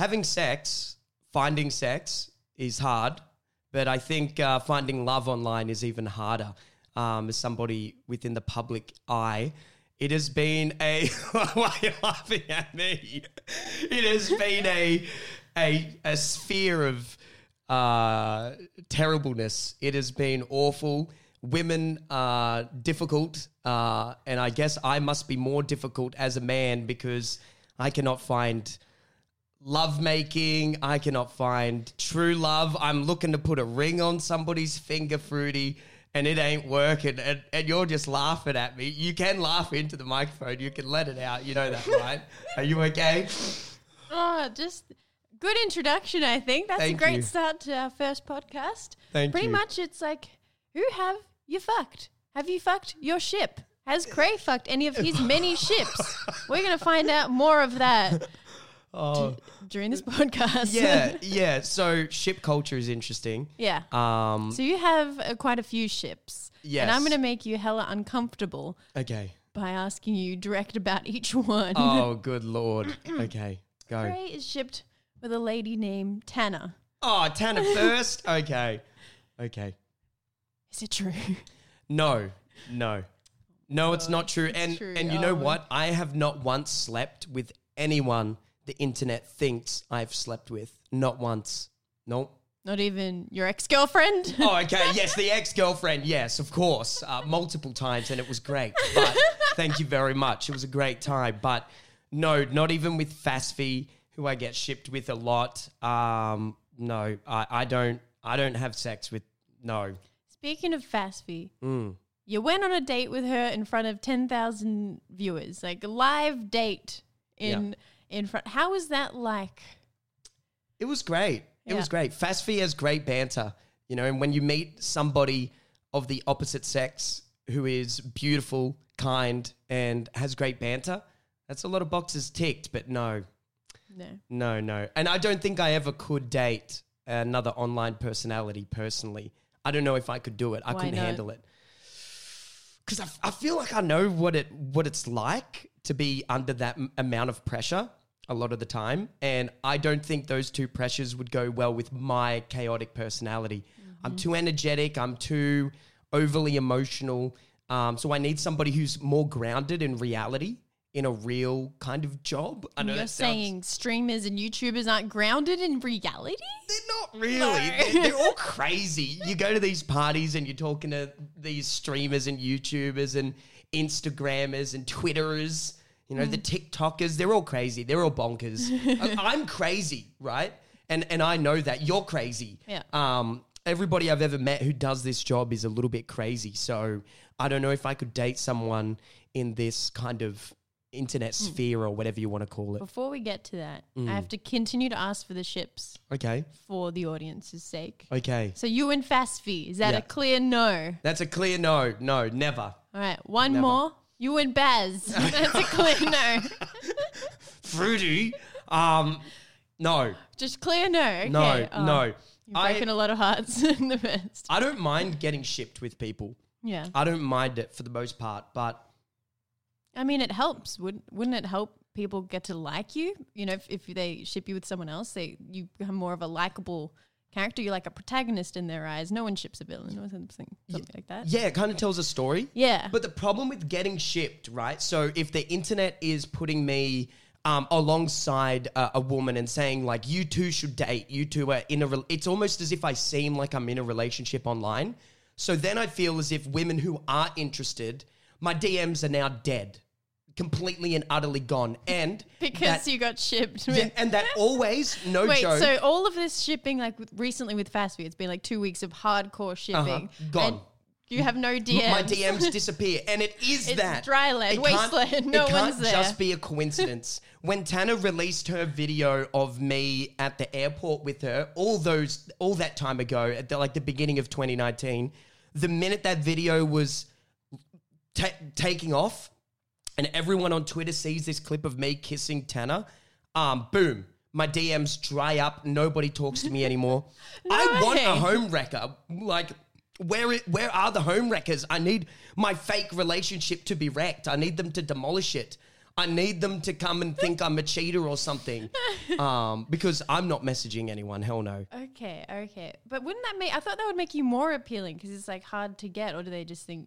having sex, finding sex is hard, but I think uh, finding love online is even harder. Um, as somebody within the public eye, it has been a. why are you laughing at me? It has been a a a sphere of uh, terribleness. It has been awful. Women are difficult, uh, and I guess I must be more difficult as a man because I cannot find love making. I cannot find true love. I'm looking to put a ring on somebody's finger, fruity, and it ain't working. And, and you're just laughing at me. You can laugh into the microphone. You can let it out. You know that, right? Are you okay? Oh, just good introduction, I think. That's Thank a great you. start to our first podcast. Thank Pretty you. much it's like, who have you fucked? Have you fucked your ship? Has Cray fucked any of his many ships? We're going to find out more of that Oh, during this podcast. yeah, yeah. So ship culture is interesting. yeah. Um, So you have uh, quite a few ships. Yes. And I'm going to make you hella uncomfortable okay. by asking you direct about each one. Oh, good lord. Okay, go. Cray is shipped with a lady named Tana. Oh, Tana first. Okay, okay. Is it true? No, no, no. It's not true. And true. and you know Oh. what? I have not once slept with anyone the internet thinks I've slept with. Not once. Nope. Not even your ex girlfriend? Oh, okay. Yes, the ex girlfriend. Yes, of course. Uh, multiple times, and it was great. But thank you very much. It was a great time. But no, not even with Fasffy, who I get shipped with a lot. Um, no, I, I don't. I don't have sex with. No. Speaking of Fasffy, Mm. you went on a date with her in front of 10,000 viewers, like a live date in in front. How was that like? It was great. It was Yeah. great. Fasffy has great banter, you know, and when you meet somebody of the opposite sex who is beautiful, kind, and has great banter, that's a lot of boxes ticked, but no, No. no, no. And I don't think I ever could date another online personality personally. I don't know if I could do it. I Why couldn't not? handle it. Because I, I feel like I know what it what it's like to be under that m- amount of pressure a lot of the time, and I don't think those two pressures would go well with my chaotic personality. I'm too energetic. I'm too overly emotional. Um, so I need somebody who's more grounded in reality, in a real kind of job. I know You're saying streamers and YouTubers aren't grounded in reality? they're not really. They're, they're all crazy. You go to these parties and you're talking to these streamers and YouTubers and Instagrammers and Twitterers. You know, the TikTokers. They're all crazy. They're all bonkers. I- I'm crazy, right? And and I know that you're crazy. Yeah. Um. Everybody I've ever met who does this job is a little bit crazy. So I don't know if I could date someone in this kind of internet sphere or whatever you want to call it. Before we get to that, Mm. I have to continue to ask for the ships Okay. for the audience's sake. Okay. So you and Fasffy, is that Yeah. a clear no? That's a clear no. No, never. All right, one Never. more. You and Baz. That's a clear no. Fruity. Um, no, Just clear no. Okay. no, Oh, no. You've broken I, a lot of hearts in the best. I don't mind getting shipped with people. Yeah. I don't mind it for the most part, but I mean, it helps. Wouldn't wouldn't it help people get to like you? You know, if, if they ship you with someone else, they you become more of a likable character. You're like a protagonist in their eyes. No one ships a villain or something, something like that. yeah, it kind of tells a story. Yeah. But the problem with getting shipped, right? So if the internet is putting me um, alongside a, a woman and saying like, "You two should date," you two are in a, re- it's almost as if I seem like I'm in a relationship online. So then I feel as if women who are interested, my DMs are now dead, completely and utterly gone, and because that- you got shipped. With, yeah, and that always no Wait, joke. so all of this shipping, like with, recently with Fastfood, it's been like two weeks of hardcore shipping. Uh-huh. Gone. And you have no DMs. My DMs disappear, and it is It's that dry land, It wasteland, no it one's there. just be a coincidence. when Tana released her video of me at the airport with her, all those, all that time ago, at the, like the beginning of 2019, the minute that video was ta- taking off, and everyone on Twitter sees this clip of me kissing Tana, um, boom. My DMs dry up. Nobody talks to me anymore. I want way. a home wrecker. Like, where it, where are the home wreckers? I need my fake relationship to be wrecked. I need them to demolish it. I need them to come and think I'm a cheater or something. Um, because I'm not messaging anyone. Hell no. Okay, okay. But wouldn't that make? I thought that would make you more appealing because it's like hard to get, or do they just think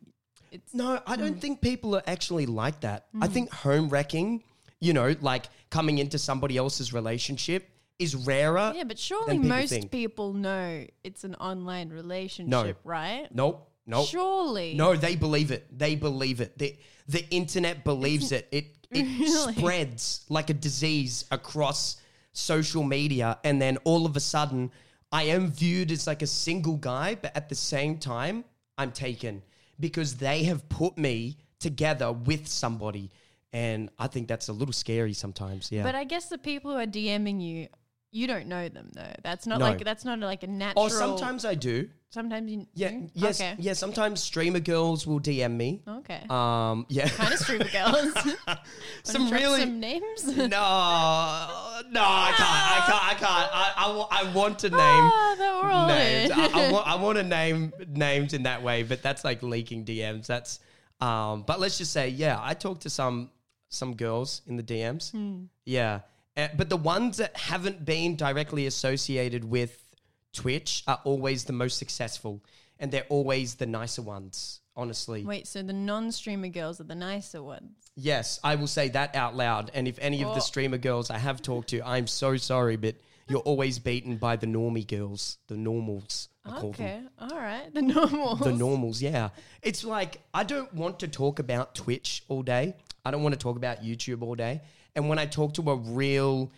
it's No, I don't mm. think people are actually like that. I mm. think home wrecking, you know, like coming into somebody else's relationship is rarer. Yeah, but surely people most think. people know it's an online relationship, right? Nope. Nope. Surely. No, they believe it. They believe it. The the internet believes it. It it Really? spreads like a disease across social media, and then all of a sudden, I am viewed as like a single guy, but at the same time, I'm taken because they have put me together with somebody, and I think that's a little scary sometimes. Yeah. But I guess the people who are DMing you, you don't know them though. That's not No. like that's not like a natural. or sometimes I do. sometimes you. Yeah. do? Yes. Okay. Yeah. Sometimes streamer girls will DM me. Okay. Um. Yeah. kind of streamer girls. some really some names. no, no, I can't. I can't. I can't. I, I, wa- I want to name Ah, that we're all names. in. I, I, want, I want to name names in that way, but that's like leaking DMs. That's um. But let's just say, yeah, I talked to some some girls in the DMs. Hmm. Yeah, Uh, but the ones that haven't been directly associated with Twitch are always the most successful, and they're always the nicer ones. Honestly, Wait, so the non-streamer girls are the nicer ones. Yes, I will say that out loud. And if any of Oh. the streamer girls I have talked to, I'm so sorry, but you're always beaten by the normie girls, the normals. I call them. Okay, all right, the normal. The normals, yeah. It's like I don't want to talk about Twitch all day. I don't want to talk about YouTube all day. And when I talk to a real,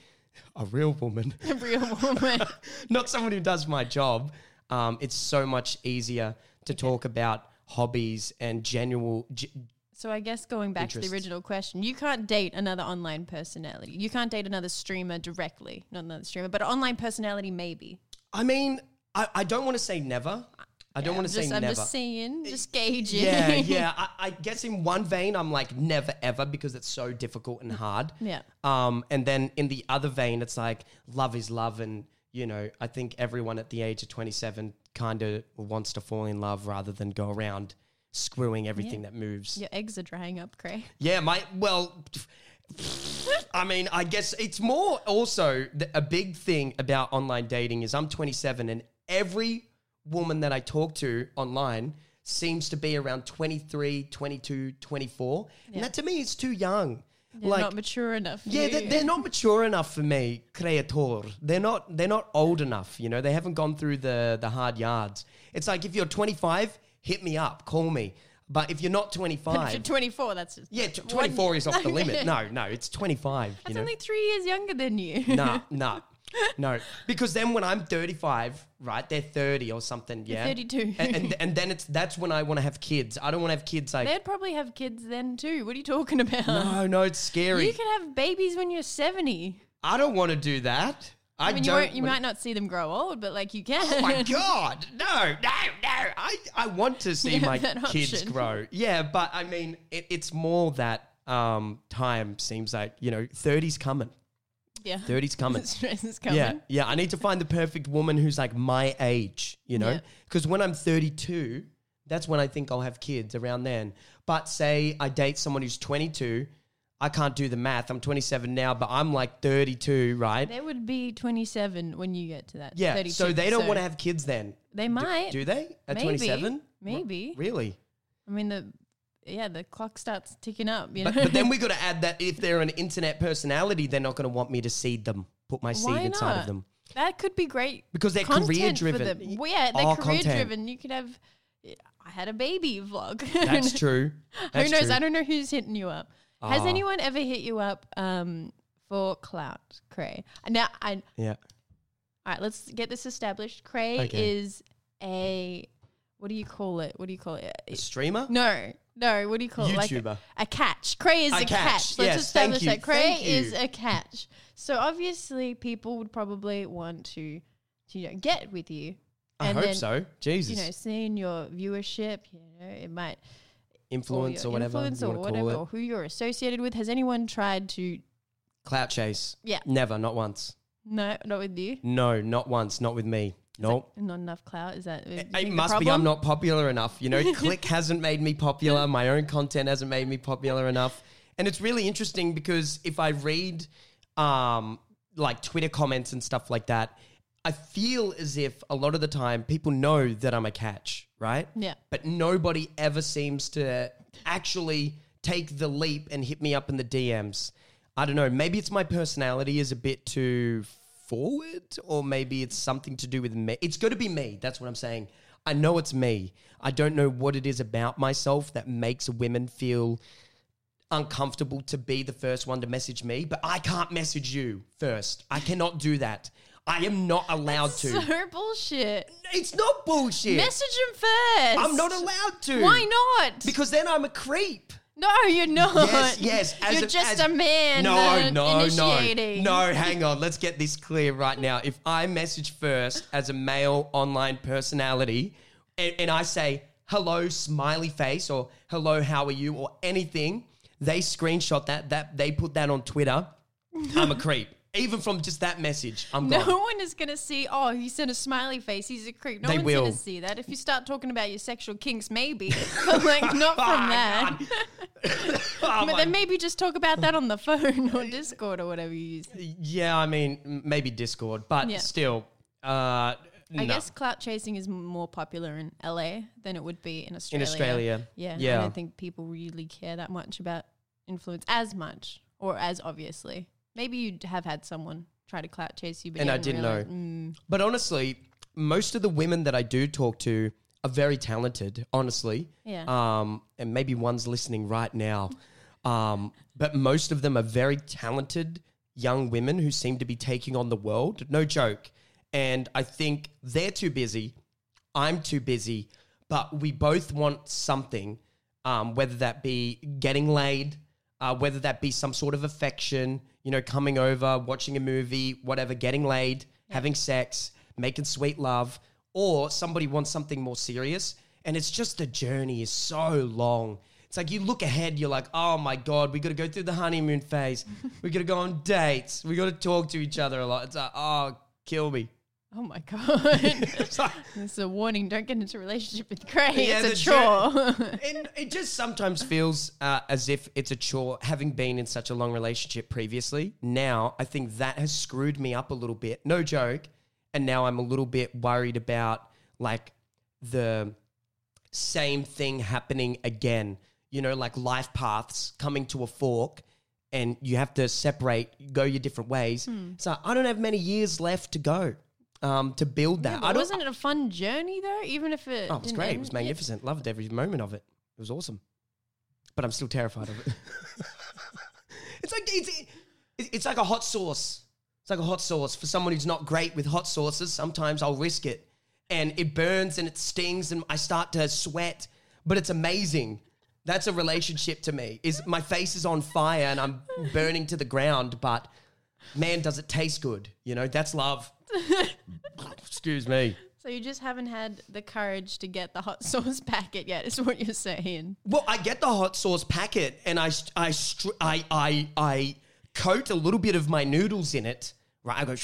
a real woman, real woman. not someone who does my job, um, it's so much easier to talk about hobbies and general ge- So I guess going back to the original question, you can't date another online personality. You can't date another streamer directly, not another streamer, but online personality maybe. I mean, I, I don't want to say never. I don't want to say I'm never. just seeing, just gauging. yeah, yeah. I, I guess in one vein, I'm like never ever because it's so difficult and hard. Yeah. Um, and then in the other vein, it's like love is love, and you know, I think everyone at the age of 27 kind of wants to fall in love rather than go around screwing everything that moves. Your eggs are drying up, Cray. Yeah, my well, I mean, I guess it's more also th- a big thing about online dating is I'm 27 and every woman that I talk to online seems to be around 23, 22, 24. Yeah. And that to me is too young. They're like not mature enough. yeah, they're, they're not mature enough for me, creator. They're not. They're not old enough. You know, they haven't gone through the the hard yards. It's like if you're 25, hit me up, call me. But if you're not But 25, you're 24, that's just yeah, t- one- 24 is off the limit. No, no, it's 25. That's you know, only three years younger than you. nah, nah, no. Because then when I'm 35, right, they're 30 or something. Yeah, 32. and, and and then it's that's when I want to have kids. I don't want to have kids like They'd probably have kids then too. What are you talking about? no, no, it's scary. You can have babies when you're 70. I don't want to do that. I, I mean, you, you might not see them grow old, but like you can. Oh my god! No, no, no! I, I want to see my kids option. grow. Yeah, but I mean, it, it's more that um, time seems like you know, 30's coming. Yeah. 30's coming. Stress is coming. Yeah, yeah. I need to find the perfect woman who's like my age, you know? Yeah. Because when I'm 32, that's when I think I'll have kids around then. But say I date someone who's 22, I can't do the math. I'm 27 now, but I'm like 32, right? They would be 27 when you get to that. yeah. 32, so they don't want to have kids then. They might. Do, they? At Maybe. 27? Maybe. Really? I mean, the yeah, the clock starts ticking up. You But, know? but then we got to add that if they're an internet personality, they're not going to want me to seed them, put my seed Why inside of them. that could be great Because they're career for driven. them. Well, yeah, they're Oh, career content. driven. You could have. I had a baby vlog. That's true. That's Who knows? true. I don't know who's hitting you up. Has Ah. anyone ever hit you up um, for clout, Cray? Now, I Yeah. all right. Let's get this established. Cray Okay. is a what do you call it? What do you call it? A streamer? No, no. What do you call it? Like a, YouTuber. a catch. Cray is A a, catch. catch. Let's Yes, establish that. Cray is a catch. So obviously, people would probably want to, to you know, get with you. I hope then, so. Jesus. You know, seeing your viewership, you know, it might influence your or whatever. influence or call whatever, it. or who you're associated with. Has anyone tried to? Clout chase. Yeah. Never, not once. No, not with you. No, not once, not with me. Nope. Not enough clout. Is that? It, it must be I'm not popular enough. You know, Click hasn't made me popular. My own content hasn't made me popular enough. And it's really interesting because if I read um, like Twitter comments and stuff like that, I feel as if a lot of the time people know that I'm a catch, right? Yeah. But nobody ever seems to actually take the leap and hit me up in the DMs. I don't know. Maybe it's my personality is a bit too forward, or maybe it's something to do with me. It's got to be me. That's what I'm saying. I know it's me. I don't know what it is about myself that makes women feel uncomfortable to be the first one to message me, but I can't message you first. I cannot do that. I am not allowed to. So bullshit. it's not bullshit. Message him first. I'm not allowed to. Why not? Because then I'm a creep. no, you're not. Yes, yes. as You're a- just as- a man. No, no, initiating. no. No, hang on. Let's get this clear right now. If I message first as a male online personality and, and I say, hello, smiley face, or hello, how are you, or anything, they screenshot that, that they put that on Twitter, I'm a creep. Even from just that message, I'm No gone. one is going to see, oh, he sent a smiley face. He's a creep. No They one's will. going to see that. If you start talking about your sexual kinks, maybe. but, like, not from that. Oh, But my then maybe just talk about that on the phone or Discord or whatever you use. Yeah, I mean, m- maybe Discord, but Yeah. still, uh, I no. guess clout chasing is more popular in LA than it would be in Australia. In Australia, Yeah. yeah. I don't think people really care that much about influence as much or as obviously. Maybe you have had someone try to clout chase you, but And you I didn't realized- know. Mm, But honestly, most of the women that I do talk to are very talented, honestly. Yeah. Um, and maybe one's listening right now. Um, but most of them are very talented young women who seem to be taking on the world. No joke. And I think they're too busy. I'm too busy. But we both want something, um, whether that be getting laid, uh, whether that be some sort of affection, you know, coming over, watching a movie, whatever, getting laid, having sex, making sweet love, or somebody wants something more serious. And it's just the journey is so long. It's like you look ahead, you're like, oh my God, we got to go through the honeymoon phase. we got to go on dates. We got to talk to each other a lot. It's like, oh, kill me. Oh my god! Like- this is a warning. Don't get into a relationship with Craig. Yeah, it's a chore. and it just sometimes feels uh, as if it's a chore having been in such a long relationship previously. Now, I think that has screwed me up a little bit. No joke. And now I'm a little bit worried about like the same thing happening again. You know, like life paths coming to a fork and you have to separate, go your different ways. So I don't have many years left to go um, to build that. I don't, wasn't it a fun journey though? Even if it Oh, it was great. It was yeah. magnificent. Loved every moment of it. It was awesome. But I'm still terrified of it. it's like it's, it- it's like a hot sauce. It's like a hot sauce for someone who's not great with hot sauces. Sometimes I'll risk it, and it burns and it stings, and I start to sweat. But it's amazing. That's a relationship to me. Is my face is on fire and I'm burning to the ground, but man, does it taste good? You know, that's love. Excuse me. So you just haven't had the courage to get the hot sauce packet yet, is what you're saying. Well, I get the hot sauce packet and I, I, I, I, I coat a little bit of my noodles in it. Right, I go.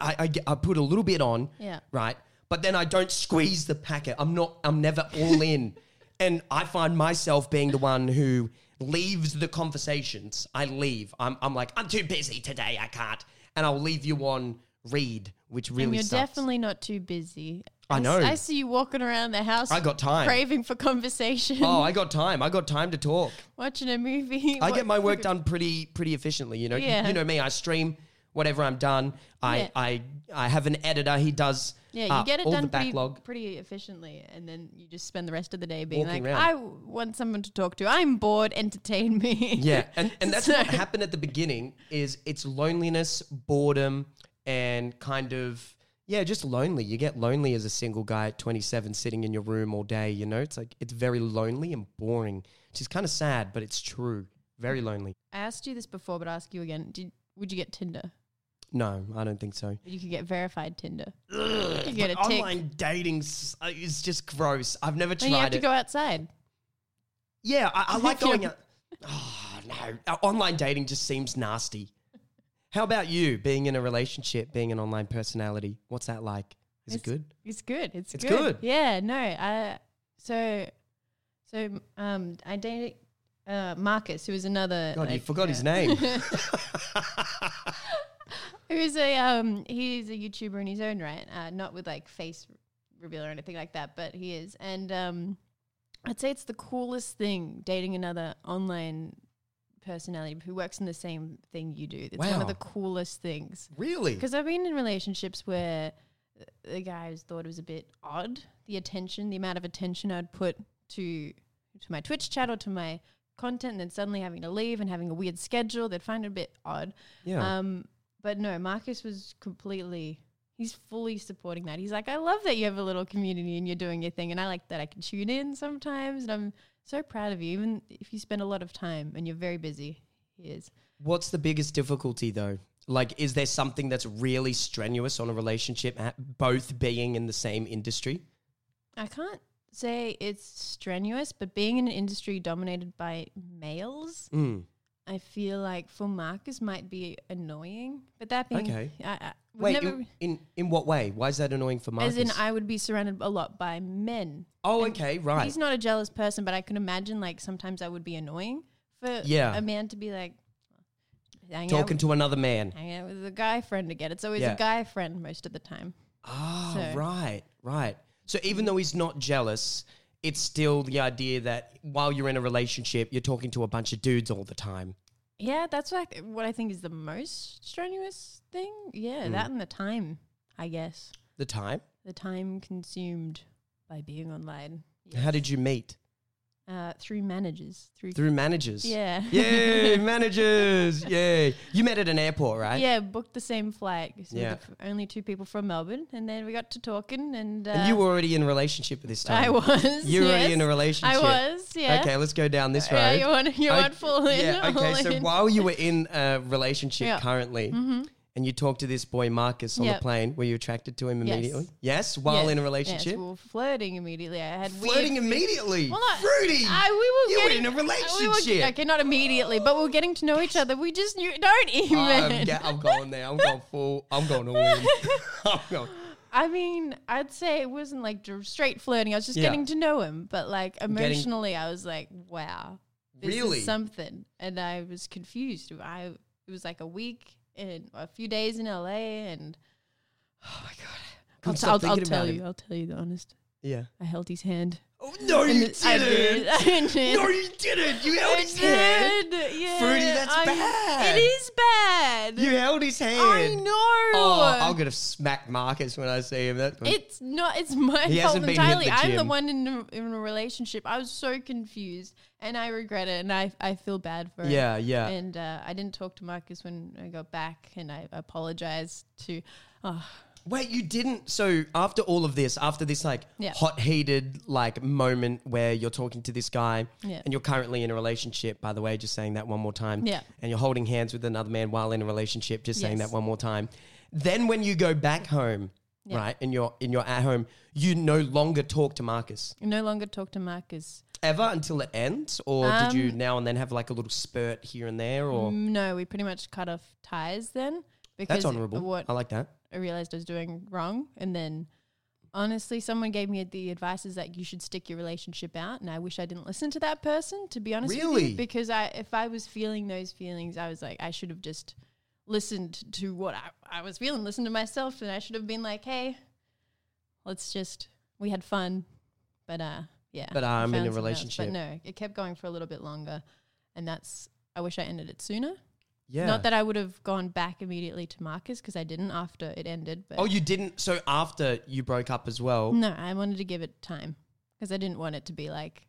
I, I, get, I put a little bit on. Yeah. Right, but then I don't squeeze the packet. I'm not. I'm never all in, and I find myself being the one who leaves the conversations. I leave. I'm. I'm like I'm too busy today. I can't, and I'll leave you on read, which really and you're sucks. definitely not too busy. I know. I see you walking around the house. I got time. Craving for conversation. Oh, I got time. I got time to talk. watching a movie. I get my work done pretty pretty efficiently. You know, You- Yeah. you, know me. I stream whatever I'm done. I Yeah. I I have an editor. He does. Yeah, you uh, get it done pretty, pretty efficiently, and then you just spend the rest of the day being Walking like, around. "I w- want someone to talk to. I'm bored. Entertain me." Yeah, and and that's So- what happened at the beginning. Is it's loneliness, boredom, and kind of yeah, just lonely. You get lonely as a single guy at 27, sitting in your room all day. You know, it's like it's very lonely and boring, which is kind of sad, but it's true. Very lonely. I asked you this before, but I'll ask you again. Did would you get Tinder? No, I don't think so. You could get verified Tinder. Ugh, You get a tick. online dating s- uh, is just gross. I've never Then you have tried to go outside. Yeah, I, I like If you're- going out. Oh, no. Uh, Online dating just seems nasty. How about you being in a relationship, being an online personality? What's that like? Is it It's- good? It's good. It's, It's good. good. Yeah. No. I so so um I dated uh, Marcus, who was another. God, you forgot uh, his name. Who's a um he's a YouTuber in his own right, uh, not with like face reveal or anything like that, but he is. And um I'd say it's the coolest thing dating another online personality who works in the same thing you do. It's one of the coolest things. really? Because I've been in relationships where the guys thought it was a bit odd, the attention, the amount of attention I'd put to to my Twitch chat or to my content, and then suddenly having to leave and having a weird schedule, they'd find it a bit odd. Yeah. Um, but no, Marcus was completely. He's fully supporting that. He's like, I love that you have a little community and you're doing your thing, and I like that I can tune in sometimes, and I'm so proud of you. Even if you spend a lot of time and you're very busy, he is. What's the biggest difficulty though? Like, is there something that's really strenuous on a relationship, at both being in the same industry? I can't say it's strenuous, but being in an industry dominated by males, Mm. I feel like for Marcus might be annoying. But that being, Okay. I, I, Wait, never, in, in in what way? Why is that annoying for Marcus? as in, I would be surrounded a lot by men. oh, and okay, right. He's not a jealous person, but I can imagine like sometimes that would be annoying for Yeah. a man to be like hang Talking out, to another man. hang out with a guy friend again. It's always Yeah. a guy friend most of the time. Oh, So- right, right. So even though he's not jealous, it's still the idea that while you're in a relationship, you're talking to a bunch of dudes all the time. Yeah, that's what I, th- what I think is the most strenuous thing. Yeah, Mm. that and the time, I guess. The time. The time consumed by being online. How did you meet? Uh, through managers. Through, Through managers. yeah. Yay, managers. Yay. You met at an airport, right? Yeah, booked the same flight. we Yeah. only two people from Melbourne, and then we got to talking, and, uh, And you were already in a relationship at this time. I was. You were already in a relationship. I was. Yeah. Okay, let's go down this road. Yeah, you want you want full in. Yeah, okay. So in. while you were in a relationship Yeah. currently, Mhm. And you talked to this boy Marcus on the plane, were you attracted to him immediately? Yes, while Yes, in a relationship. yes, relationship? we were flirting immediately. I had Flirting weird, immediately. Well, not- Fruity. I, we were You were getting, in a uh, we were- relationship. okay, not immediately, but we were getting to know each other. We just knew. Don't even. I'm, ga- I'm going there. I'm going full. I'm going all in. I'm going. I mean, I'd say it wasn't like straight flirting. I was just Yeah. getting to know him, but like emotionally, I was like, wow, this Really? is something, and I was confused. I it was like a week and a few days in LA, and oh my god, I'll, t- I'll, I'll tell you. him. I'll tell you the honest. Yeah. I held his hand. No, And you it- I did. didn't. I did. No, you didn't. You held I his hand. did. Yeah, Fruity, that's I- bad. It is bad. You held his hand. I know. Oh, I'm gonna smack Marcus when I see him. That It's not. It's my He fault hasn't been hit entirely. the I'm the one in a, in a relationship. I was so confused, and I regret it, and I I feel bad for it. yeah, yeah. And uh, I didn't talk to Marcus when I got back, and I apologized to. Oh, Wait, you didn't. So after all of this, after this like Yeah. hot heated like moment where you're talking to this guy Yeah. and you're currently in a relationship, by the way, just saying that one more time. Yeah. And you're holding hands with another man while in a relationship, just saying Yes. that one more time. Then when you go back home, Yeah. right, and you're and you're at home, you no longer talk to Marcus. You no longer talk to Marcus. Ever until it ends? Or did you Um, now and then have like a little spurt here and there or No, we pretty much cut off ties then because that's honorable. what I like that. I realized I was doing wrong. And then honestly, someone gave me the advice is that you should stick your relationship out. And I wish I didn't listen to that person, to be honest with you. Because I if I was feeling those feelings, I was like, I should have just listened to what I, I was feeling, listened to myself, and I should have been like, hey, let's just we had fun. But uh yeah. But, uh, I'm in a something else. relationship. But no, it kept going for a little bit longer. And that's I wish I ended it sooner. Yeah. Not that I would have gone back immediately to Marcus because I didn't after it ended. But Oh, you didn't. So after you broke up as well, no, I wanted to give it time because I didn't want it to be like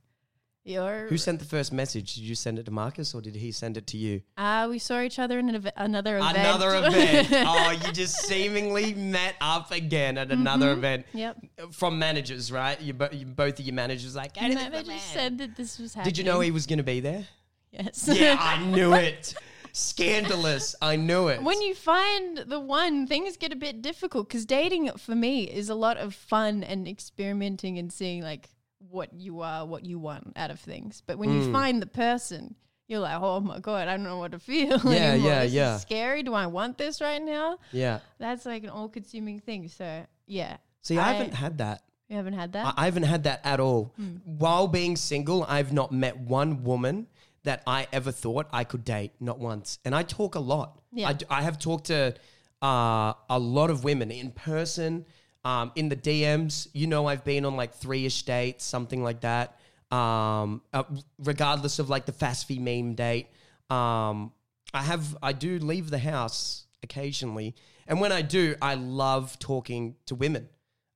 you're. who sent the first message? Did you send it to Marcus or did he send it to you? Uh, we saw each other in an ev- another event. Another event. oh, you just seemingly met up again at another Mm-hmm. event Yep. from managers, right? You, bo- you both of your managers like. "Hey, And this is they the just man." said that this was happening. Did you know he was going to be there? Yes. Yeah, I knew it. Scandalous. I knew it. when you find the one, things get a bit difficult because dating for me is a lot of fun and experimenting and seeing like what you are, what you want out of things. But when Mm. you find the person, you're like, oh my god, I don't know what to feel Yeah, anymore. yeah, This is yeah. scary. Do I want this right now? yeah. That's like an all-consuming thing. So yeah, See, I, I- haven't had that. you haven't had that. I, I haven't had that at all. Hmm. While being single, I've not met one woman that I ever thought I could date, not once. And I talk a lot. Yeah. I, I have talked to uh, a lot of women in person, um, in the DMs. You know, I've been on like three ish dates, something like that. Um, uh, regardless of like the fast meme date. Um, I have, I do leave the house occasionally. And when I do, I love talking to women.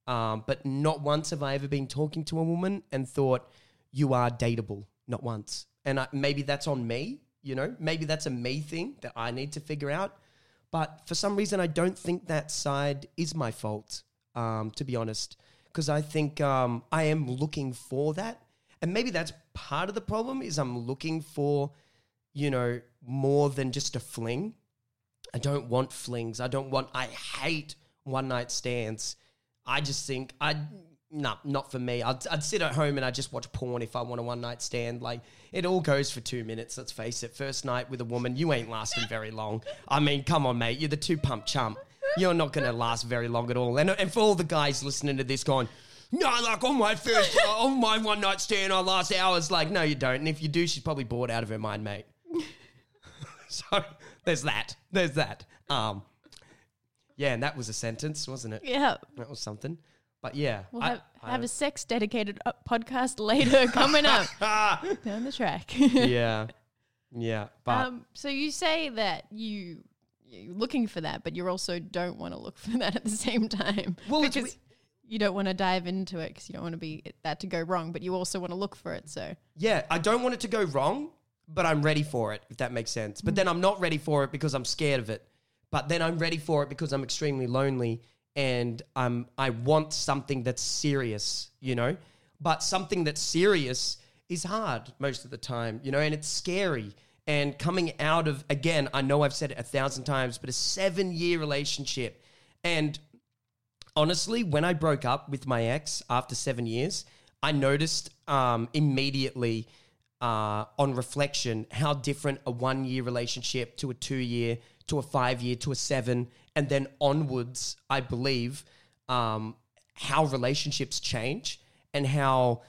Um, but not once have I ever been talking to a woman and thought, you are dateable. Not once. And I, maybe that's on me, you know, maybe that's a me thing that I need to figure out. But for some reason, I don't think that side is my fault, um, to be honest, because I think um, I am looking for that. And maybe that's part of the problem is I'm looking for, you know, more than just a fling. I don't want flings. I don't want, I hate one night stands. I just think I no, not for me. I'd, I'd sit at home and I'd just watch porn if I want a one night stand. Like it all goes for two minutes. Let's face it. First night with a woman, you ain't lasting very long. I mean, come on, mate. You're the two pump chump. You're not going to last very long at all. And, and for all the guys listening to this, going, no, like on my first, on my one night stand, I last hours. Like, no, you don't. And if you do, she's probably bored out of her mind, mate. so there's that. There's that. Um, yeah, and that was a sentence, wasn't it? Yeah. That was something. But yeah, We'll I- have, I have a sex dedicated uh, podcast later coming up down the track. yeah, yeah. But um, so you say that you you're looking for that, but you also don't want to look for that at the same time. Well, it's because you don't want to dive into it because you don't want to be that to go wrong, but you also want to look for it. So yeah, I don't want it to go wrong, but I'm ready for it. If that makes sense. But then I'm not ready for it because I'm scared of it. But then I'm ready for it because I'm extremely lonely and I'm I want something that's serious, you know. But something that's serious is hard most of the time, you know, and it's scary. And coming out of again, I know I've said it a thousand times, but a seven year relationship and honestly, when I broke up with my ex after seven years, I noticed um, immediately uh, on reflection how different a one year relationship to a two year, to a five year, to a seven, and then onwards, I believe, um, how relationships change and how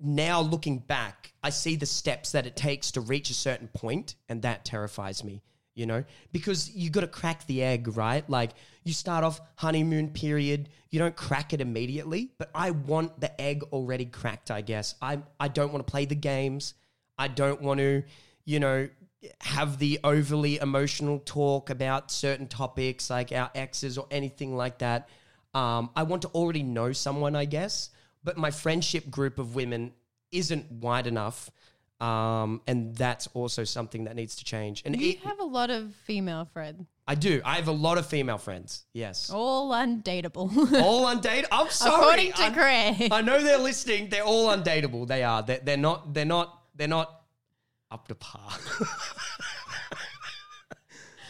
now looking back, I see the steps that it takes to reach a certain point, and that terrifies me you know? Because you got to crack the egg right? Like you start off honeymoon period you don't crack it immediately but i want the egg already cracked i guess. I i don't want to play the games. I don't want to you know have the overly emotional talk about certain topics like our exes or anything like that um, i want to already know someone i guess but my friendship group of women isn't wide enough um, and that's also something that needs to change. And you it- have a lot of female friends, I do. I have a lot of female friends. Yes, all undateable. all undateable. I'm sorry. According to I, Craig. I know they're listening. They're all undateable. They are. They're, they're not. They're not. They're not up to par.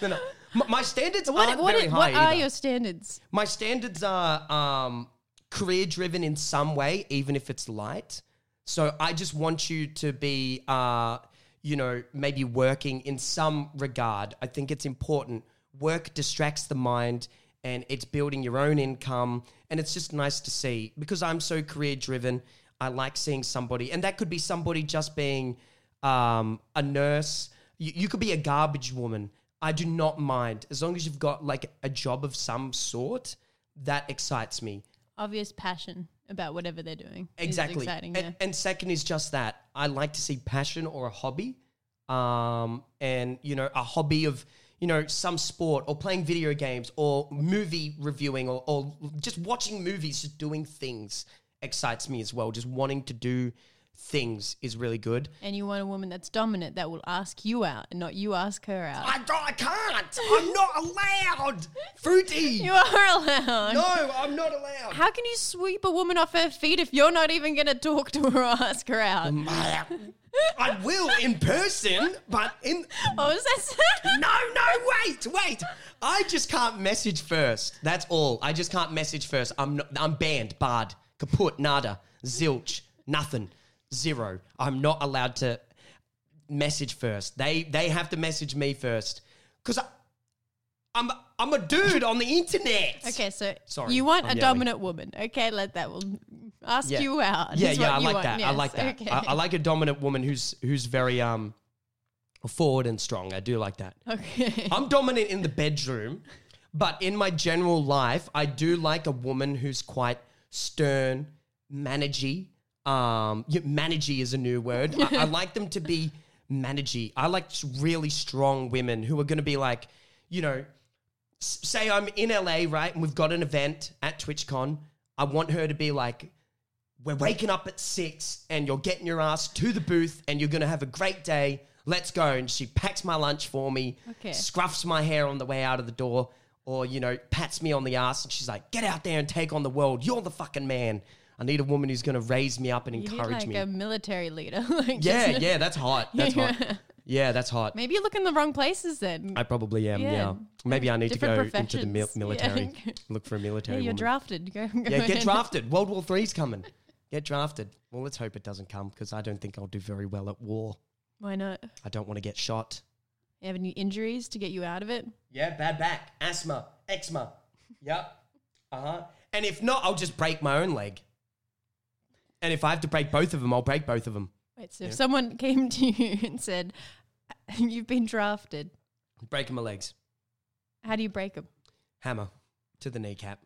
They're not- my, my standards what aren't what, very high what are either. your standards? My standards are um, career driven in some way, even if it's light. So I just want you to be, uh, you know, maybe working in some regard. I think it's important. Work distracts the mind and it's building your own income. And it's just nice to see because I'm so career driven. I like seeing somebody, and that could be somebody just being um, a nurse. You, you could be a garbage woman. I do not mind as long as you've got like a job of some sort. That excites me. Obvious passion about whatever they're doing. Exactly. exciting. and, yeah. and second is just that I like to see passion or a hobby, um, and you know a hobby of you know some sport or playing video games or movie reviewing or, or just watching movies, just doing things excites me as well. Just wanting to do things is really good. And you want a woman that's dominant that will ask you out and not you ask her out. I, I can't. I'm not allowed. Fruity. you are allowed. no, I'm not allowed. How can you sweep a woman off her feet if you're not even going to talk to her or ask her out? I will in person, but in oh, What was that? no, no, wait, wait. I just can't message first. That's all. I just can't message first. I'm not, I'm banned, barred, kaput, nada, zilch, nothing, zero. I'm not allowed to message first. They they have to message me first because I'm I'm a dude on the internet. okay, so Sorry, you want I'm a yelling. dominant woman. Okay, let that will ask Yeah. you out. Yeah, is yeah, what I you like want. that. I Yes, like that. okay. I, I like a dominant woman who's who's very um Forward and strong. I do like that. Okay. I'm dominant in the bedroom, but in my general life, I do like a woman who's quite stern, managey. Um, yeah, managey is a new word. I, I like them to be managey. I like really strong women who are going to be like, you know, s- say I'm in LA, right, and we've got an event at TwitchCon. I want her to be like, we're waking up at six and you're getting your ass to the booth and you're going to have a great day. Let's go. And she packs my lunch for me, Okay. scruffs my hair on the way out of the door, or, you know, pats me on the ass and she's like, get out there and take on the world. You're the fucking man. I need a woman who's going to raise me up and You encourage like me. a military leader. like yeah, yeah, that's hot. That's hot. Yeah, that's hot. Maybe you look in the wrong places then. I probably am. Yeah. Yeah. Maybe I need to go into the mil- military. Yeah. Look for a military. yeah, you're woman. drafted. Go, go Yeah, get drafted. World War Three's coming. Get drafted. Well, let's hope it doesn't come because I don't think I'll do very well at war. Why not? I don't want to get shot. You have any injuries to get you out of it? Yeah, bad back, asthma, eczema. Yep. Uh huh. And if not, I'll just break my own leg. And if I have to break both of them, I'll break both of them. Wait, so if someone came to you and said, "You've been drafted," Breaking my legs. how do you break them? Hammer to the kneecap.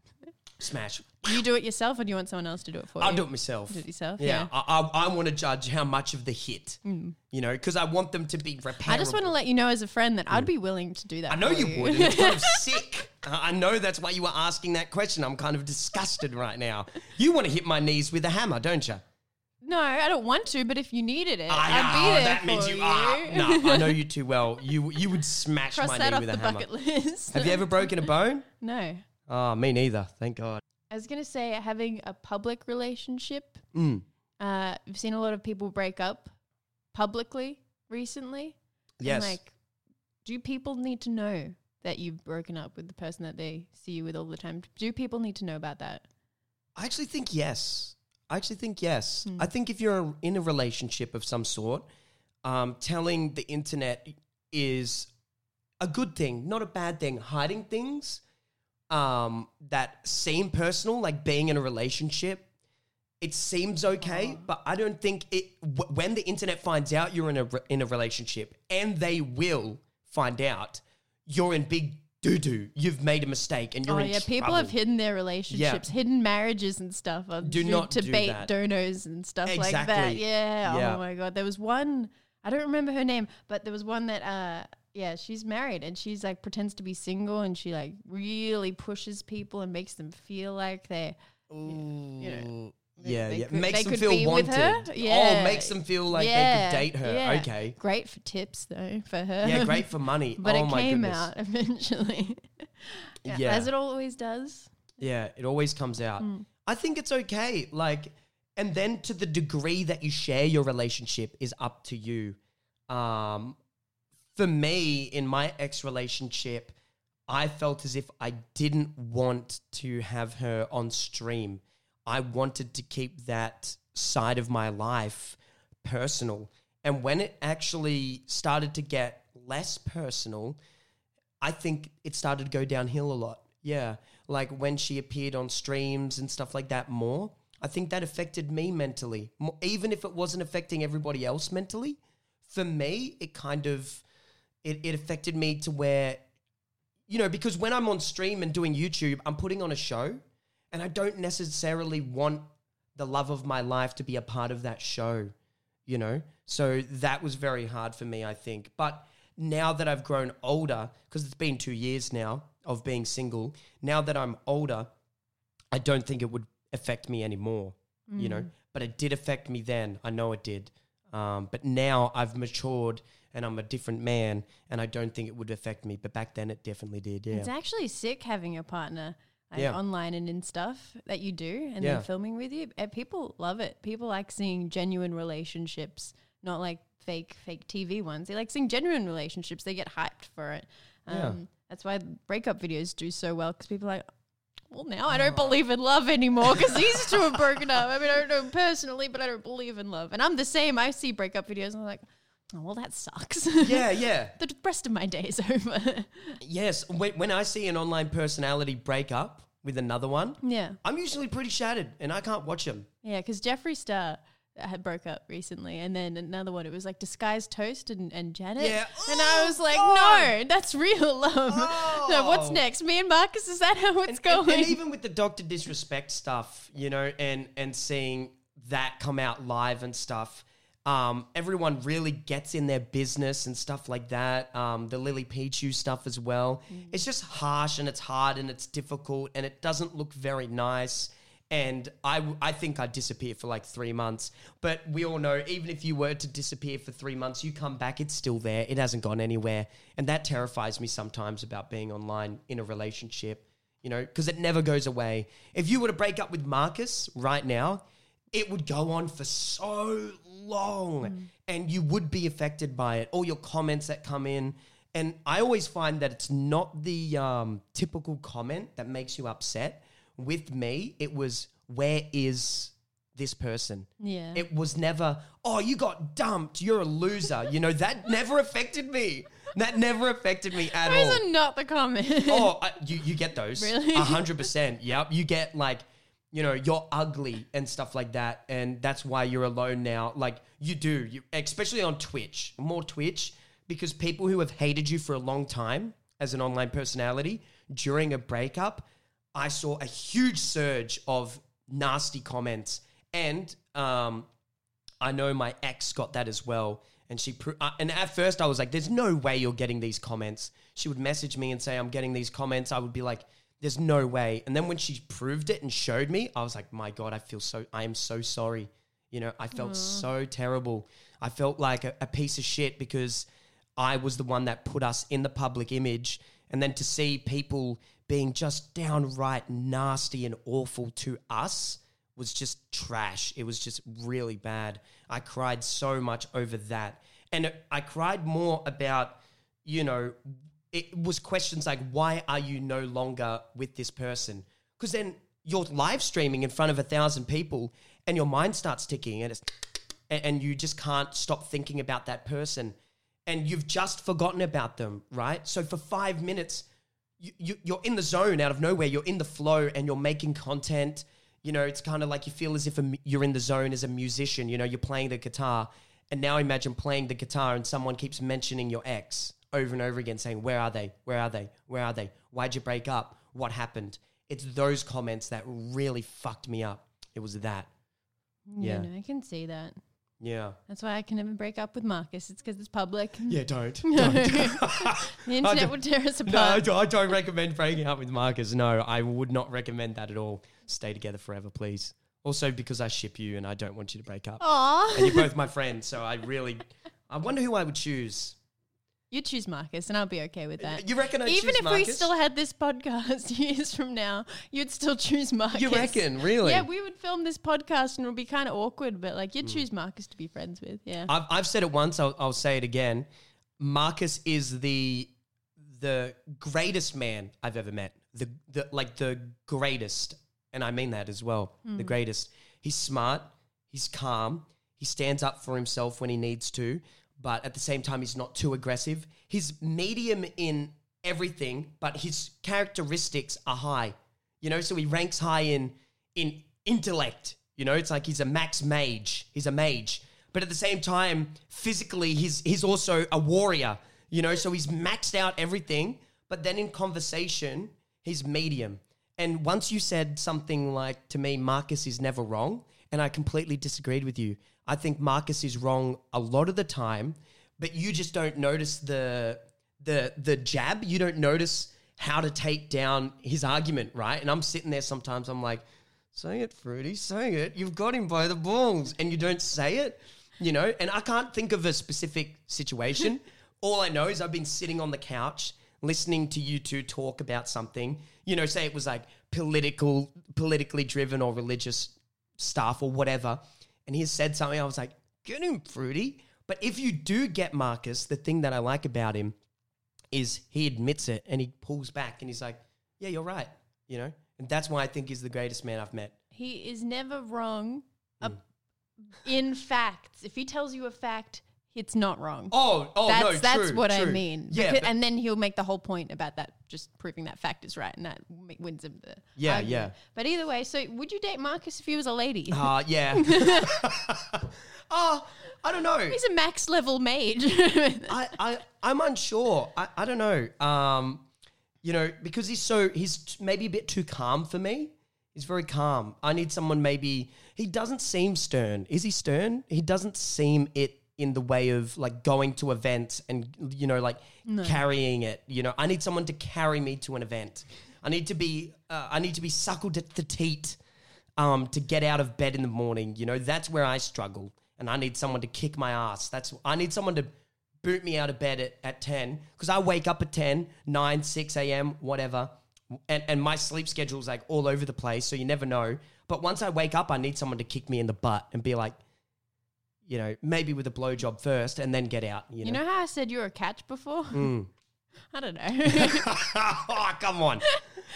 Smash. Do you do it yourself, or do you want someone else to do it for you? I'll do it myself. Do it yourself. Yeah, I, I, I want to judge how much of the hit, mm. you know, because I want them to be repairable. I just want to let you know as a friend that I'd mm. be willing to do that. I know for you would. and It's kind of sick. I I know that's why you were asking that question. I'm kind of disgusted right now. You want to hit my knees with a hammer, don't you? no, I don't want to, but if you needed it, I I'd be there that for means you, you. are. No, I know you too well. You you would smash Cross my knee with a hammer. Have you ever broken a bone? no. Oh, me neither. Thank God. I was gonna say having a public relationship. Mm. Uh, I've seen a lot of people break up publicly recently. And, Yes. like, do people need to know that you've broken up with the person that they see you with all the time? Do people need to know about that? I actually think yes. I actually think yes. Hmm. I think if you're in a relationship of some sort, um, telling the internet is a good thing, not a bad thing. Hiding things um, that seem personal, like being in a relationship, it seems okay, but I don't think it. W- when the internet finds out you're in a re- in a relationship, and they will find out, you're in big doo doo. You've made a mistake, and you're oh in yeah, people trouble. have hidden their relationships, hidden marriages and stuff. On, Do not to do bait that. donos and stuff like that. Exactly. Yeah. Yeah. Oh my god, there was one. I don't remember her name, but there was one that. uh yeah, she's married and she's like pretends to be single and she like really pushes people and makes them feel like they're Ooh. they- yeah, they yeah. could- makes them feel wanted. her? Oh, makes them feel like Yeah, they could date her. yeah. Okay. Great for tips though for her. Yeah, great for money. but oh it my came goodness. out eventually. yeah, Yeah. As it always does. Yeah, it always comes out. Mm. I think it's okay. Like, and then to the degree that you share your relationship is up to you. Um, for me, in my ex relationship, I felt as if I didn't want to have her on stream. I wanted to keep that side of my life personal. And when it actually started to get less personal, I think it started to go downhill a lot. Yeah. Like when she appeared on streams and stuff like that more, I think that affected me mentally. Even if it wasn't affecting everybody else mentally, for me, it kind of it, it affected me to where you know, because when I'm on stream and doing YouTube, I'm putting on a show and I don't necessarily want the love of my life to be a part of that show, you know? So that was very hard for me, I think. But now that I've grown older, because it's been two years now of being single, now that I'm older, I don't think it would affect me anymore, you know? But it did affect me then. I know it did. Um, but now I've matured and I'm a different man, and I don't think it would affect me. But back then, it definitely did. Yeah. It's actually sick having a partner like, Yeah. online and in stuff that you do and Yeah. then filming with you. And people love it. People like seeing genuine relationships, not like fake fake TV ones. They like seeing genuine relationships. They get hyped for it. Um, Yeah. That's why breakup videos do so well because people are like, well, now I don't believe in love anymore because these two are broken up. I mean, I don't know personally, but I don't believe in love. And I'm the same. I see breakup videos and I'm like, oh, well, that sucks. yeah, yeah. the rest of my day is over. Yes, when, when I see an online personality break up with another one, yeah. I'm usually pretty shattered and I can't watch them. Yeah, because Jeffree Star, had broke up recently, and then another one. It was like disguised toast and, and Janet. Yeah. and I was oh, like, Oh, no, that's real love. So what's Oh. next? Me and Marcus? Is that how it's and, going? and- and even with the Doctor Disrespect stuff, you know, and and seeing that come out live and stuff, um, everyone really gets in their business and stuff like that. Um, the Lily Pichu stuff as well. It's just harsh and it's hard and it's difficult and it doesn't look very nice. And I, I think I'd disappear for like three months. But we all know, even if you were to disappear for three months, you come back, it's still there. It hasn't gone anywhere. And that terrifies me sometimes about being online in a relationship you know, because it never goes away. If you were to break up with Marcus right now, it would go on for so long and you would be affected by it. All your comments that come in. And I always find that it's not the um, typical comment that makes you upset. With me, it was, where is this person? yeah. It was never, oh, you got dumped. You're a loser. You know, that never affected me. That never affected me at all. Those are not the comments. Oh, I, you you get those Really? a hundred percent. Yep, you get like you know you're ugly and stuff like that, and that's why you're alone now. Like you do, you especially on Twitch, more Twitch, because people who have hated you for a long time as an online personality during a breakup, I saw a huge surge of nasty comments, and um, I know my ex got that as well. And she, uh, and at first I was like, "There's no way you're getting these comments." She would message me and say, "I'm getting these comments." I would be like, "There's no way." And then when she proved it and showed me, I was like, "My God, I feel so. I am so sorry." You know, I felt so terrible. I felt like a, a piece of shit because I was the one that put us in the public image, and then to see people being just downright nasty and awful to us was just trash. It was just really bad. I cried so much over that. And I cried more about, you know, it was questions like, why are you no longer with this person? Because then you're live streaming in front of a thousand people and your mind starts ticking and it's, and, you just can't stop thinking about that person. And you've just forgotten about them, right? So for five minutes, you, you, you're in the zone out of nowhere. You're in the flow and you're making content. You know, it's kind of like you feel as if a, you're in the zone as a musician. You know, you're playing the guitar. And now imagine playing the guitar and someone keeps mentioning your ex over and over again, saying, Where are they? Where are they? Where are they? Why'd you break up? What happened? It's those comments that really fucked me up. It was that. yeah, no, I can see that. Yeah. That's why I can never break up with Marcus. It's because it's public. Yeah, don't. The internet don't- would tear us No, I apart. don't, I don't recommend breaking up with Marcus. No, I would not recommend that at all. Stay together forever, please. Also, because I ship you and I don't want you to break up. Aw. And you're both my friends, so I really, I wonder who I would choose. You choose Marcus, and I'll be okay with that. You reckon I choose Marcus? Even if we still had this podcast years from now, you'd still choose Marcus. You reckon, really? Yeah, we would film this podcast and it would be kind of awkward, but like Hmm. you'd choose Marcus to be friends with. Yeah. I've, I've said it once. I'll, I'll say it again. Marcus is the the greatest man I've ever met. The, the like the greatest, and I mean that as well. The greatest. He's smart. He's calm. He stands up for himself when he needs to, but at the same time, he's not too aggressive. He's medium in everything, but his characteristics are high. You know, so he ranks high in in intellect. You know, it's like he's a max mage. He's a mage, but at the same time, physically, he's he's also a warrior. You know, so he's maxed out everything, but then in conversation, he's medium. And once you said something like to me, Marcus is never wrong, and I completely disagreed with you. I think Marcus is wrong a lot of the time, but you just don't notice the the the jab. You don't notice how to take down his argument, right? And I'm sitting there sometimes. I'm like, say it, Fruity, say it. You've got him by the balls, and you don't say it, you know. And I can't think of a specific situation. All I know is I've been sitting on the couch listening to you two talk about something. You know, say it was like political, politically driven or religious stuff or whatever. And he said something. I was like, get him, Fruity. But if you do get Marcus, the thing that I like about him is he admits it and he pulls back and he's like, yeah, you're right. You know, and that's why I think he's the greatest man I've met. He is never wrong uh, in facts. If he tells you a fact, it's not wrong. Oh, oh that's no, that's true, what I mean. Yeah, Becau- but- and then he'll make the whole point about that, just proving that fact is right, and that m- wins him the Yeah, argument. yeah. But either way, so would you date Marcus if he was a lady? Uh, yeah. oh, I don't know. He's a max level mage. I, I, I'm unsure. I, I don't know. Um, you know, because he's so he's t- maybe a bit too calm for me. He's very calm. I need someone maybe he doesn't seem stern. Is he stern? He doesn't seem it in the way of like going to events and you know like carrying it. You know, I need someone to carry me to an event. I need to be uh, I need to be suckled at the teat um, to get out of bed in the morning. You know, that's where I struggle. And I need someone to kick my ass. That's I need someone to boot me out of bed at, at 10 because I wake up at 10, 9, 6 a.m., whatever. And, and my sleep schedule's like all over the place, so you never know. But once I wake up, I need someone to kick me in the butt and be like, you know, maybe with a blowjob first and then get out. You know, you know how I said you were a catch before? Mm. I don't know. oh, come on.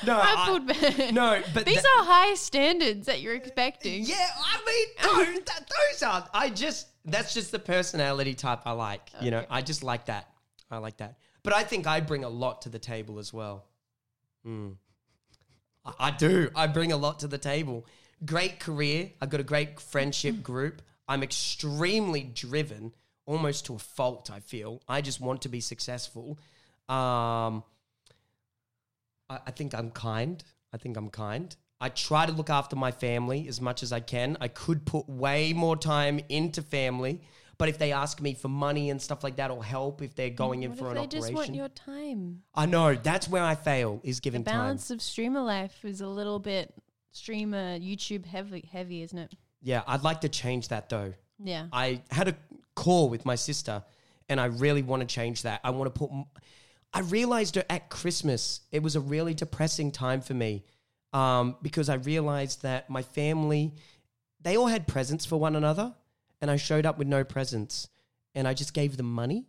No, I pulled back. no, but These are high standards that you're expecting. Yeah, I mean, no, that, those are. I just that's just the personality type I like. You know, I just like that. I like that. But I think I bring a lot to the table as well. Mm. I, I do. I bring a lot to the table. Great career. I've got a great friendship group. I'm extremely driven, almost to a fault. I feel. I just want to be successful. Um, I, I think I'm kind. I think I'm kind. I try to look after my family as much as I can. I could put way more time into family, but if they ask me for money and stuff like that or help if they're going in for an they operation, just want your time? I know that's where I fail is The giving time. balance of streamer life is a little bit streamer YouTube heavy, heavy, isn't it? Yeah, I'd like to change that though. Yeah. I had a call with my sister, and I really want to change that. I want to put. m- I realized at Christmas it was a really depressing time for me, um, because I realized that my family, they all had presents for one another, and I showed up with no presents, and I just gave them money,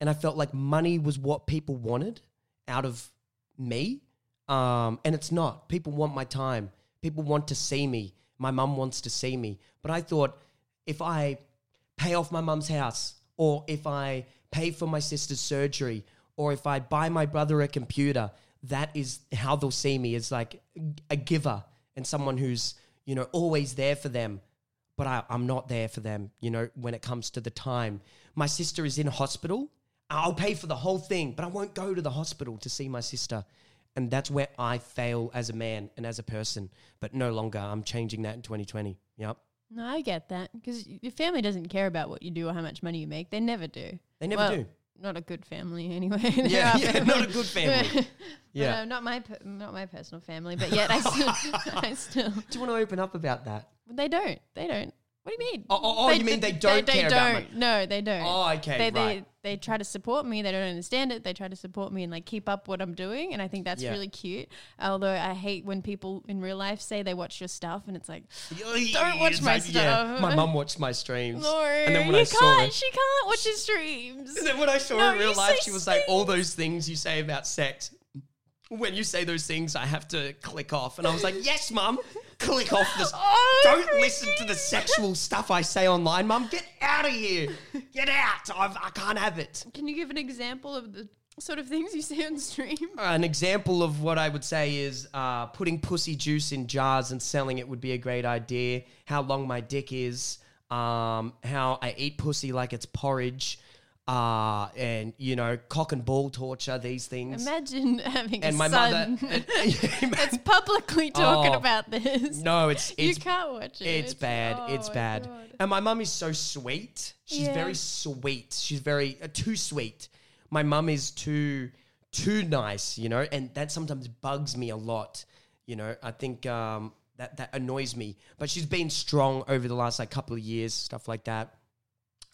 and I felt like money was what people wanted out of me, um, and it's not. People want my time. People want to see me. My mum wants to see me, but I thought if I pay off my mum's house, or if I pay for my sister's surgery, or if I buy my brother a computer, that is how they'll see me as like a giver and someone who's, you know, always there for them. But I, I'm not there for them, you know, when it comes to the time. My sister is in hospital. I'll pay for the whole thing, but I won't go to the hospital to see my sister. And that's where I fail as a man and as a person. But no longer. I'm changing that in 2020. Yep. No, I get that because your family doesn't care about what you do or how much money you make. They never do. They never Well, do. Not a good family, anyway. Yeah, yeah, not a good family. Yeah. not my per- not my personal family, but yet I still, I still Do you want to open up about that? they don't they don't. What do you mean? Oh, oh, oh, you mean they don't care don't. No, they don't. Oh, okay, They, right. they they try to support me. They don't understand it. They try to support me and like keep up what I'm doing, and I think that's Yeah. really cute. Although I hate when people in real life say they watch your stuff, and it's like, Don't watch my stuff. My mum watched my streams. no, and then when I saw it, she can't watch your streams. and then when I saw No, her in real life, she was like, "All those things you say about sex." When you say those things, I have to click off, and I was like, "Yes, mum, click off this. Oh, Don't listen to the sexual stuff I say online, mum. Get out of here. Get out. I've, I can't have it." Can you give an example of the sort of things you say on stream? An example of what I would say is uh, putting pussy juice in jars and selling it would be a great idea. How long my dick is, um, how I eat pussy like it's porridge, uh, and you know, cock and ball torture. These things. Imagine having and a my son mother. that's publicly talking Oh. about this. no, it's it's you it's can't watch it. it's bad. oh it's bad. God. And my mum is so sweet. She's Yeah. very sweet. She's very uh, too sweet. My mum is too too nice, you know, and that sometimes bugs me a lot. You know, I think um, that that annoys me. But she's been strong over the last like couple of years, stuff like that.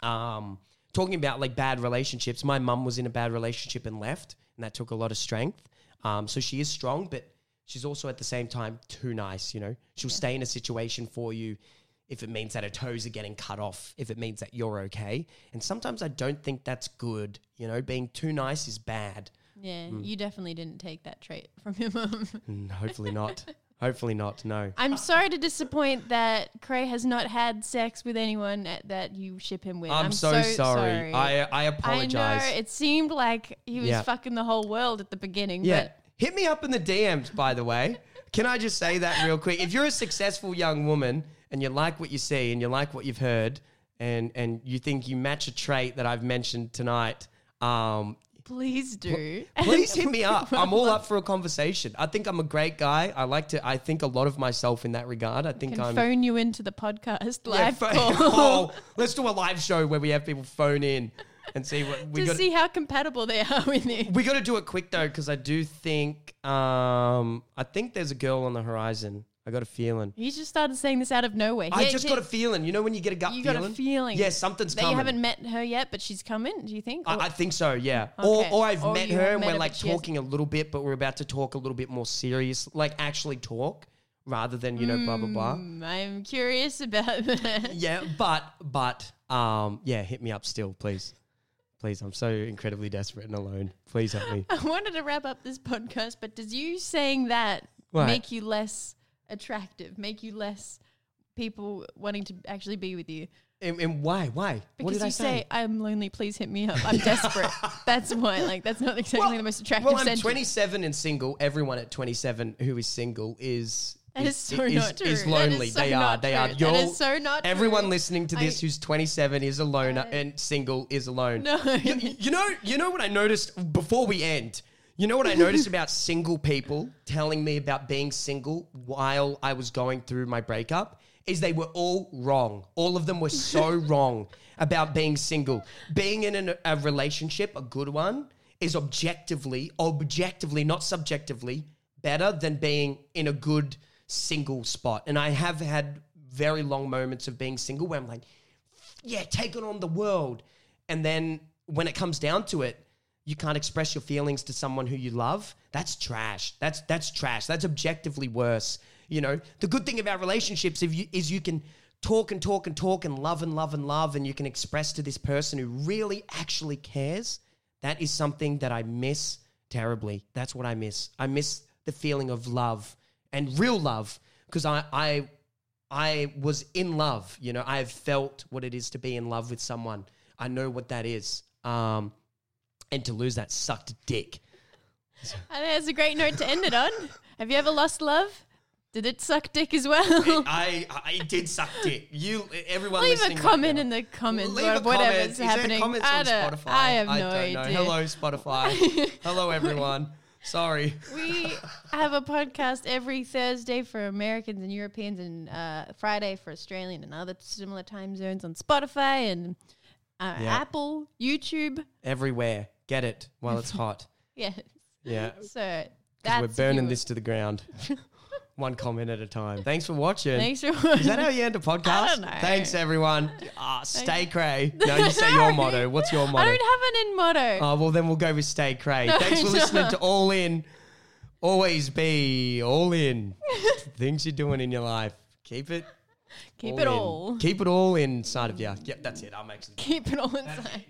Um, talking about like bad relationships, my mum was in a bad relationship and left, and that took a lot of strength. Um, so she is strong, but she's also at the same time too nice. You know, she'll stay in a situation for you if it means that her toes are getting cut off, if it means that you're okay. And sometimes I don't think that's good. You know, being too nice is bad. Yeah, Hmm. you definitely didn't take that trait from your mum. Mm, hopefully not. Hopefully not. No. I'm sorry to disappoint that Cray has not had sex with anyone at, that you ship him with. I'm, so, sorry. I I apologize. I know it seemed like he was Yeah. fucking the whole world at the beginning. Yeah. But Hit me up in the DMs, by the way. Can I just say that real quick? If you're a successful young woman and you like what you see and you like what you've heard and and you think you match a trait that I've mentioned tonight, um, please do. please hit me up. I'm all up for a conversation. I think I'm a great guy. I like to I think a lot of myself in that regard. I think can I'm phone you into the podcast Yeah, live call oh, let's do a live show where we have people phone in and see what we to got. see how compatible they are with you. We got to do it quick though, because I do think um, I think there's a girl on the horizon. I got a feeling. He just started saying this out of nowhere. I just got a feeling. You know when you get a gut You feeling? got a feeling. Yeah, something's that coming. you haven't met her yet, but she's coming. Do you think? Or- I, I think so, yeah. Okay. Or, or I've Or met you her have and met we're her, like but she hasn't- talking a little bit, but we're about to talk a little bit more serious, like actually talk rather than you know blah blah blah. Hmm, I'm curious about that. Yeah, but but um yeah, hit me up still, please. Please, I'm so incredibly desperate and alone. Please help me. I wanted to wrap up this podcast, but does you saying that What? make you less attractive? Make you less people wanting to actually be with you? And, and why? Why? what Because did you I say, "I'm lonely, please hit me up. I'm desperate." That's why. Like that's not exactly the most attractive Well, I'm sentence. 27 and single. Everyone at 27 who is single is That is so is, not true. is lonely. is so they are. They true. are. You're- is so not Everyone true. listening to this I- who's 27 is a loner I- and single is alone. No. You, you know. You know what I noticed before we end. You know what I noticed about single people telling me about being single while I was going through my breakup is they were all wrong. All of them were so wrong about being single. Being in an, a relationship, a good one, is objectively, objectively, not subjectively, better than being in a good single spot. And I have had very long moments of being single where I'm like, yeah, taking on the world. And then when it comes down to it, you can't express your feelings to someone who you love. That's trash. That's that's trash. That's objectively worse. You know, the good thing about relationships if you, is you can talk and talk and talk and love and love and love, and you can express to this person who really actually cares. That is something that I miss terribly. That's what I miss. I miss the feeling of love and real love because I I I was in love. You know, I have felt what it is to be in love with someone. I know what that is. Um, and to lose that sucked dick. I think that's a great note to end it on. Have you ever lost love? Did it suck dick as well? I I did suck dick. You everyone Leave a right comment now. in the comments Leave or whatever's comment. Happening. comments I, on don't, Spotify? I have no don't know. idea. Hello Spotify. Hello everyone. Sorry. We have a podcast every Thursday for Americans and Europeans, and uh, Friday for Australian and other similar time zones on Spotify and uh, Yeah. Apple, YouTube. Everywhere. Get it while it's hot. Yeah. Yeah. So that's we're burning this to the ground. One comment at a time. Thanks for watching. Thanks for Is that how you end a podcast? don't know. Thanks, everyone. Ah, stay cray. No, you say your motto. What's your motto? I don't have an in motto. Oh, well, then we'll go with stay cray. Thanks for No. listening to All In. Always be all in. Things you're doing in your life. Keep it. Keep all it in. all. Keep it all inside of you. Yep, that's it. I'm actually. Keep it all inside. No,